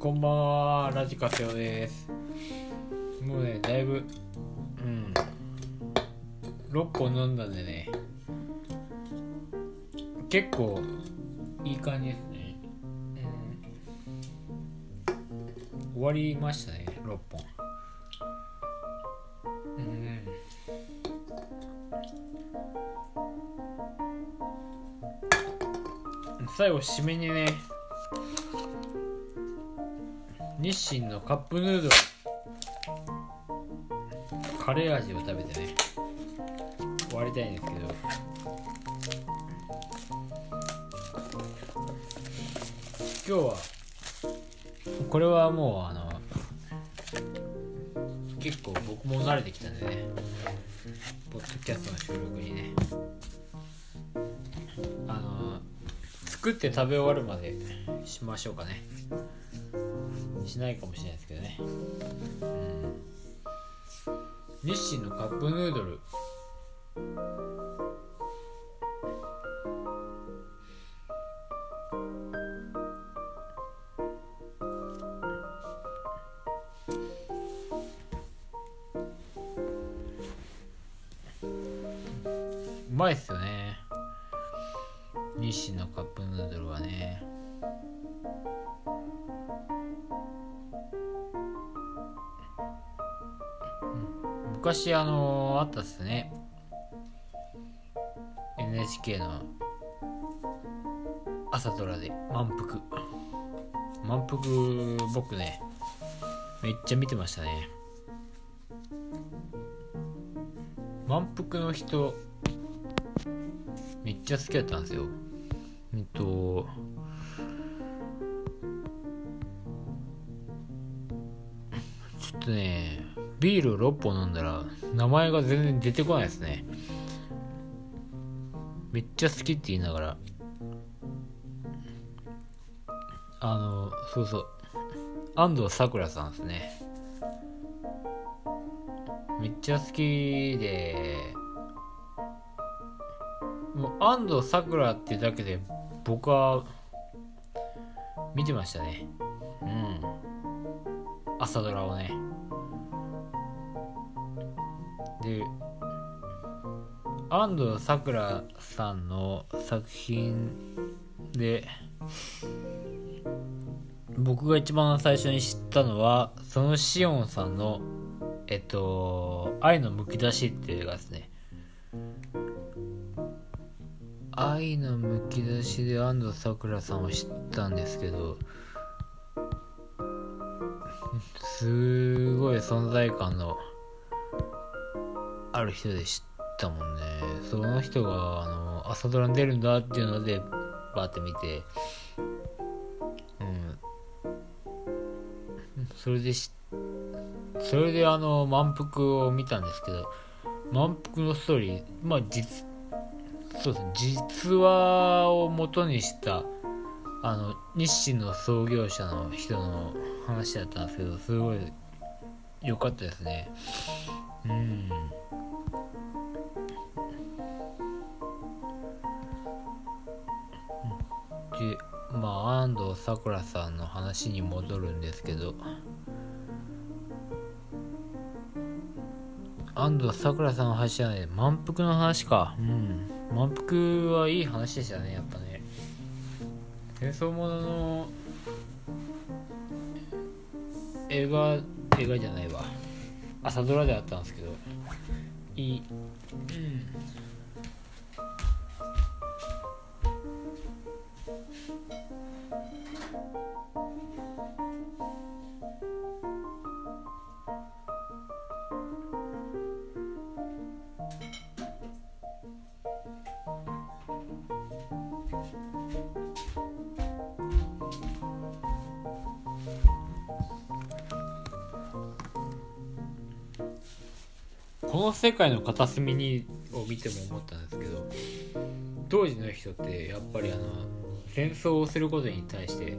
こんばんはラジカセオです。もうねだいぶうん。6本飲んだんでね。結構いい感じですね、うん、終わりましたね6本。うん。最後締めにね日清のカップヌードル。カレー味を食べてね。終わりたいんですけど。今日はこれはもうあの結構僕も慣れてきたんでね。ポッドキャストの収録にね。あの作って食べ終わるまでしましょうかね。しないかもしれないですけどね、うん、日清のカップヌードル。うまいっすよね。日清のカップヌードルはね。昔あのあったっすね。NHK の朝ドラで満腹。満腹僕ねめっちゃ見てましたね。満腹の人めっちゃ好きだったんですよ。えっとちょっとねビール6本飲んだら名前が全然出てこないですね。めっちゃ好きって言いながら。あのそうそう。安藤サクラさんですね。めっちゃ好きで。もう安藤サクラってだけで僕は見てましたね。うん。朝ドラをね。で安藤サクラさんの作品で僕が一番最初に知ったのはそのシオンさんのえっと「愛のむき出し」っていう映画ですね。愛のむき出しで安藤サクラさんを知ったんですけどすごい存在感のある人で知ったもんね。その人があの朝ドラに出るんだっていうのでバーって見て。うん。それでしそれであの満腹を見たんですけど満腹のストーリーまあ実そうですね。実話を元にしたあの日清の創業者の人の話だったんですけどすごい良かったですね。でまあ安藤サクラさんの話に戻るんですけど安藤サクラさんの話じゃない満腹の話か。うん。満腹はいい話でしたねやっぱね。戦争ものの映画映画じゃないわ。朝ドラであったんですけどいいこの世界の片隅にを見ても思ったんですけど当時の人ってやっぱりあの戦争をすることに対して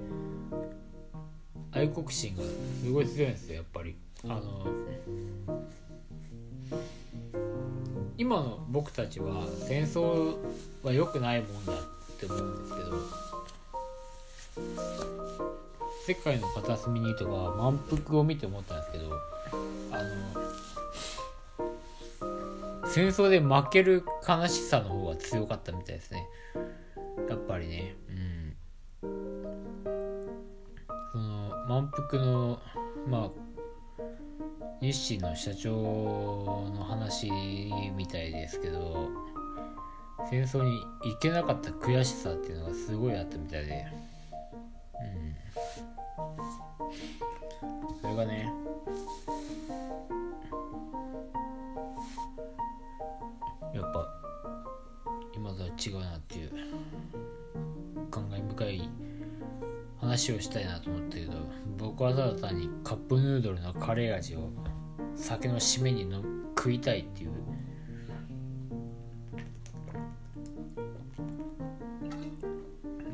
愛国心がすごい強いんですよやっぱり。あの今の僕たちは戦争は良くないもんだって思うんですけど世界の片隅にとか満腹を見て思ったん戦争で負ける悲しさの方が強かったみたいですね。やっぱりね。うん。その満腹のまあ日清の社長の話みたいですけど戦争に行けなかった悔しさっていうのがすごいあったみたいで。うん。それがね違うなっていう感慨深い話をしたいなと思ったけど僕はただ単にカップヌードルのカレー味を酒の締めにの食いたいっていう。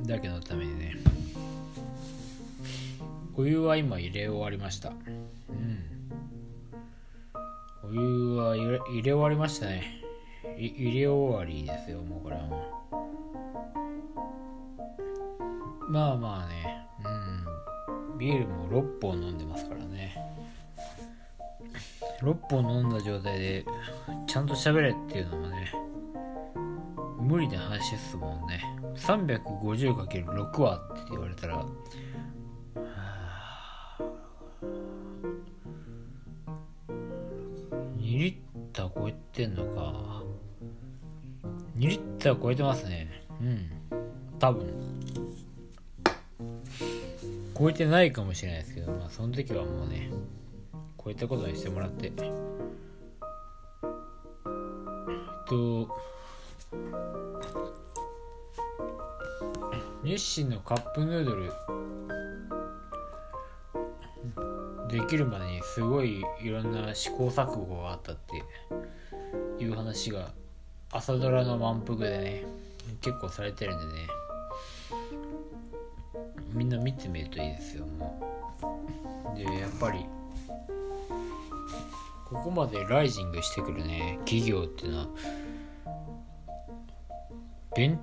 だけのためにね。お湯は今入れ終わりました。うん。お湯は入れ入れ終わりましたね。入れ終わりですよもうこれはまあまあね。うん。ビールも6本飲んでますからね。6本飲んだ状態でちゃんと喋れっていうのもね無理な話ですもんね。350×6 はって言われたら2リッター超えてんのか。2リッター超えてますね。うん。多分。超えてないかもしれないですけどまあその時はもうね超えたことにしてもらって。えっと日清のカップヌードルできるまでにすごいいろんな試行錯誤があったっていう話が朝ドラの満腹でね結構されてるんでねみんな見てみるといいですよもうでやっぱりここまでライジングしてくるね企業っていうのはベン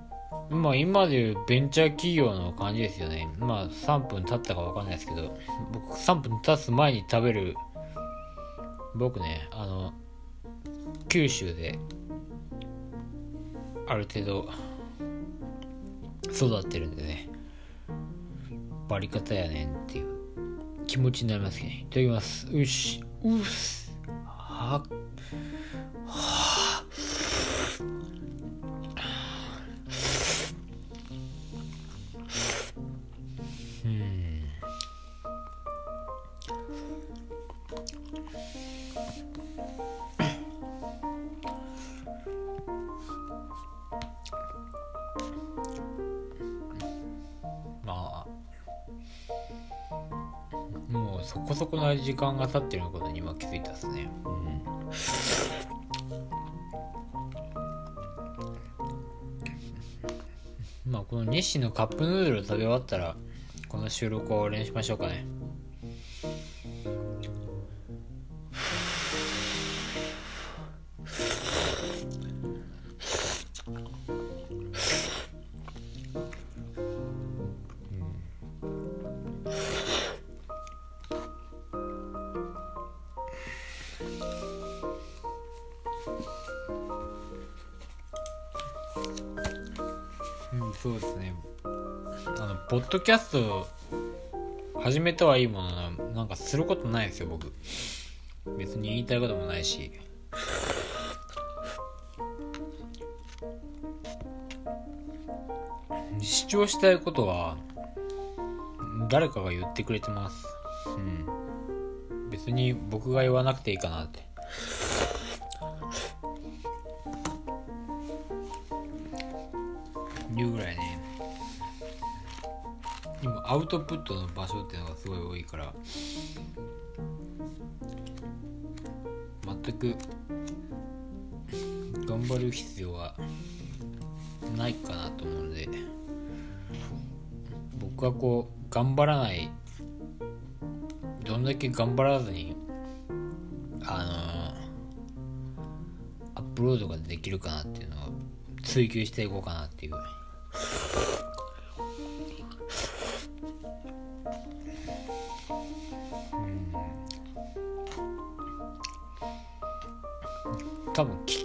まあ今でいうベンチャー企業の感じですよね。まあ3分経ったかわかんないですけど、僕3分経つ前に食べる、僕ね、あの、九州で、ある程度、育ってるんでね、バリ方やねんっていう気持ちになりますね。いただきます。うし、うっす。はっこそこの時間が経ってることに今気づいたですね。うん、まあこの日清のカップヌードル食べ終わったらこの収録を終わりにしましょうかね。ッドキャスト始めたはいいものの、なんかすることないですよ、僕。別に言いたいこともないし。主張したいことは、誰かが言ってくれてます。うん。別に僕が言わなくていいかなって。いうぐらいねアウトプットの場所っていうのがすごい多いから全く頑張る必要はないかなと思うので僕はこう頑張らないどんだけ頑張らずにあのアップロードができるかなっていうのを追求していこうかなっていう。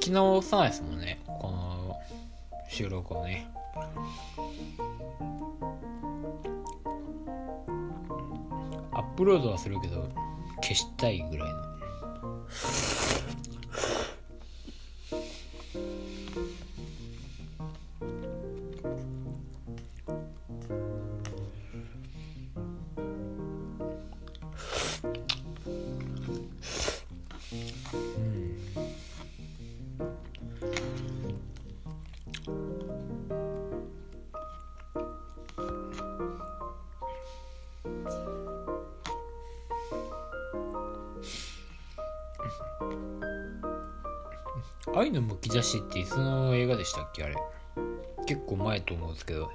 聞き直さないですもんね。この収録をね。アップロードはするけど消したいぐらいの。愛のむき出しっていつの映画でしたっけ？あれ。結構前と思うんですけど。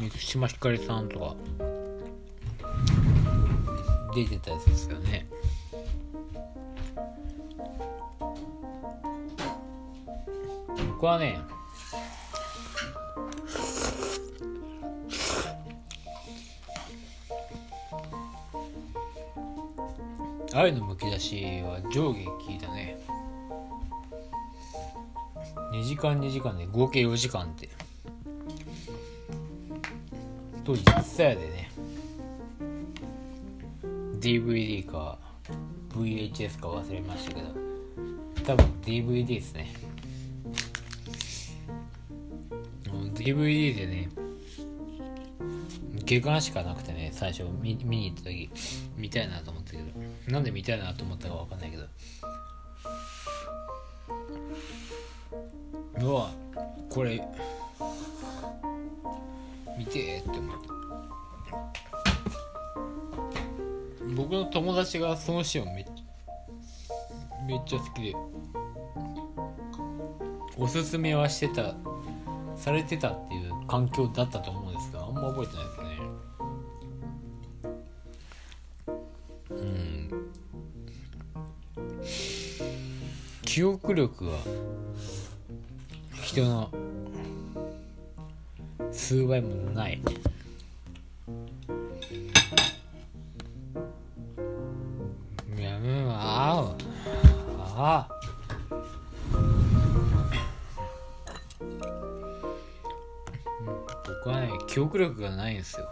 満島ひかりさんとか。出てたやつですよね。僕はね愛のむき出しは上下2時間2時間で合計4時間って。当時ツタヤでね。DVD か VHS か忘れましたけど。多分 DVD ですね。DVD でね下巻しかなくてね最初見見に行った時見たいなと思ったけど。なんで見たいなと思ったか分かんないけど。うわこれ見てって思って僕の友達がそのシーンをめめっちゃ好きでおすすめはしてたされてたっていう環境だったと思うんですがあんま覚えてないですね。うん。記憶力が人の数倍もない。やうんあああ僕はね記憶力がないんですよ。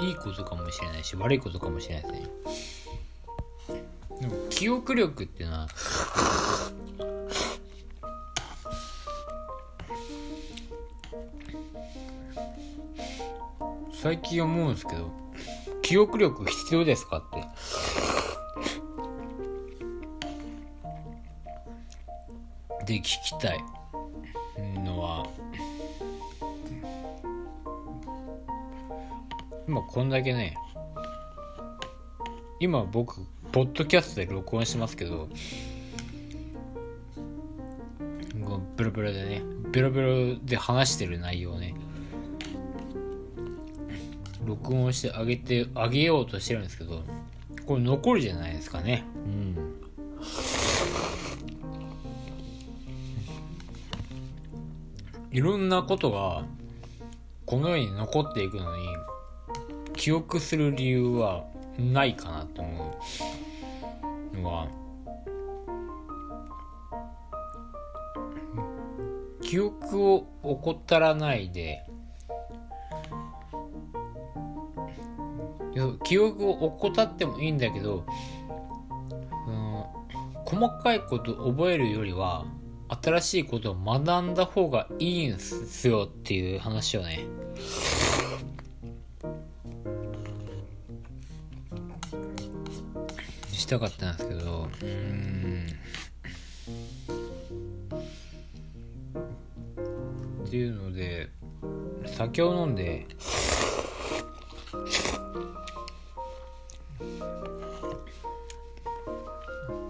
いいことかもしれないし悪いことかもしれないですね。でも記憶力っていうのは最近思うんですけど記憶力必要ですかって。で聞きたいのは今こんだけね今僕ポッドキャストで録音しますけどこうベロベロでねベロベロで話してる内容ね録音してあげてあげようとしてるんですけどこれ残るじゃないですかね。うん。いろんなことがこの世に残っていくのに記憶する理由はないかなと思う。のは記憶を怠らないで。記憶を怠ってもいいんだけど、うん、細かいこと覚えるよりは新しいことを学んだ方がいいんすよっていう話をね。したかったんですけどうん。っていうので酒を飲んで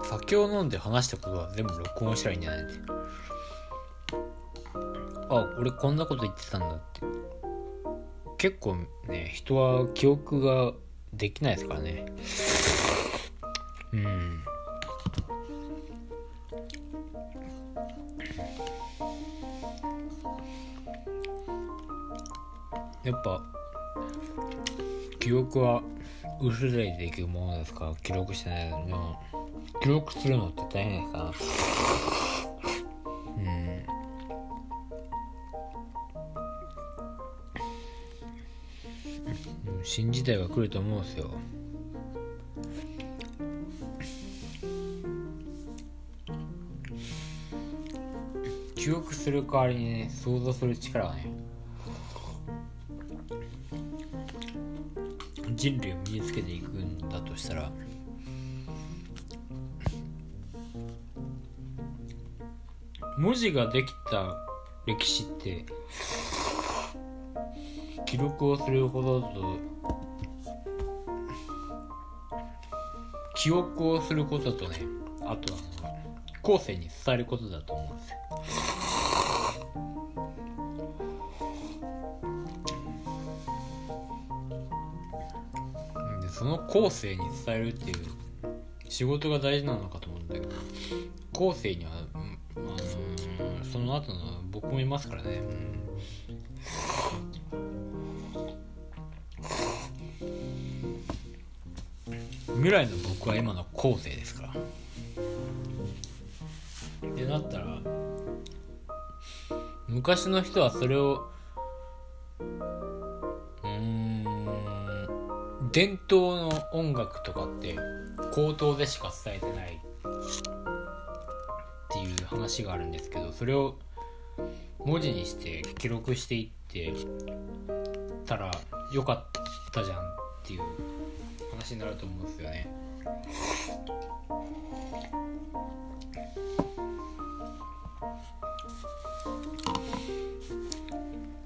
酒を飲んで話したことは全部録音したらいいんじゃないって。あ俺こんなこと言ってたんだって。結構ね人は記憶ができないですからね。うん。やっぱ記憶は薄れていくものですか？ら記録してないのに。記録するのって大変ですか？らうん。新時代が来ると思うんですよ。記憶する代わりにね想像する力がね人類を身につけていくんだとしたら文字ができた歴史って記録をするほどと記憶をすることとねあとは後世に伝えることだと思うんですよ。の後世に伝えるっていう仕事が大事なのかと思うんだけど後世には、あのーその後の僕もいますからね、うん。未来の僕は今の後世ですから。ってなったら昔の人はそれを伝統の音楽とかって口頭でしか伝えてないっていう話があるんですけどそれを文字にして記録していってたらよかったじゃんっていう話になると思うんですよね。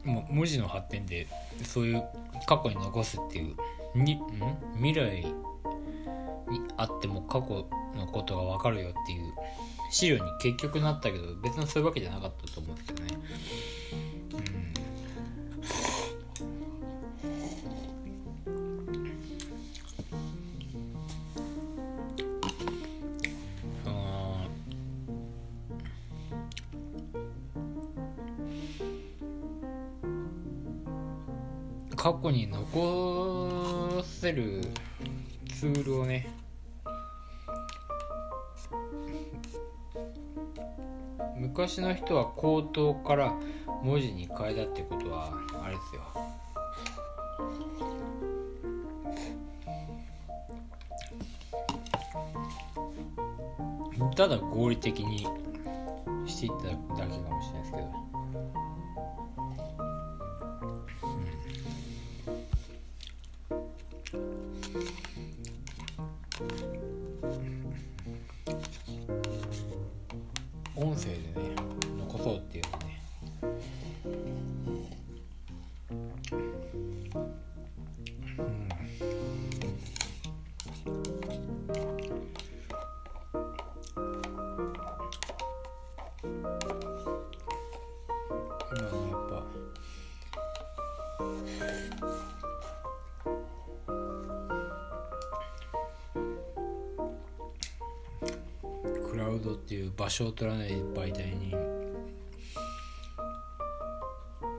もう文字の発展でそういう過去に残すっていうにん？未来にあっても過去のことが分かるよっていう資料に結局なったけど別にそういうわけじゃなかったと思うんですけどね。うん。その過去に残せるツールをね昔の人は口頭から文字に変えたってことはあれですよ。ただ合理的にしていっただけかもしれないですけど。っていう場所を取らない媒体に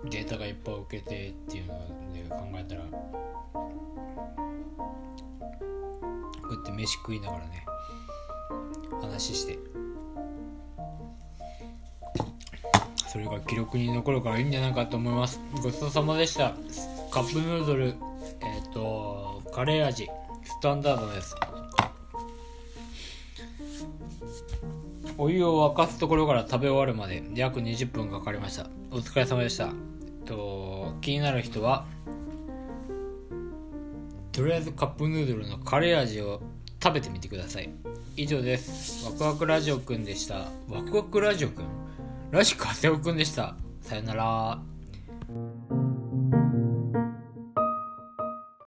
データがいっぱい受けてっていうので考えたらこうやって飯食いながらね話してそれが記録に残るからいいんじゃないかと思います。ごちそうさまでした。カップヌードルえっ、とカレー味スタンダードです。お湯を沸かすところから食べ終わるまで約20分かかりました。お疲れ様でした。えっと気になる人はとりあえずカップヌードルのカレー味を食べてみてください。以上です。ワクワクラジオくんでした。ワクワクラジオくん？ラジカセオくんでした。さよなら。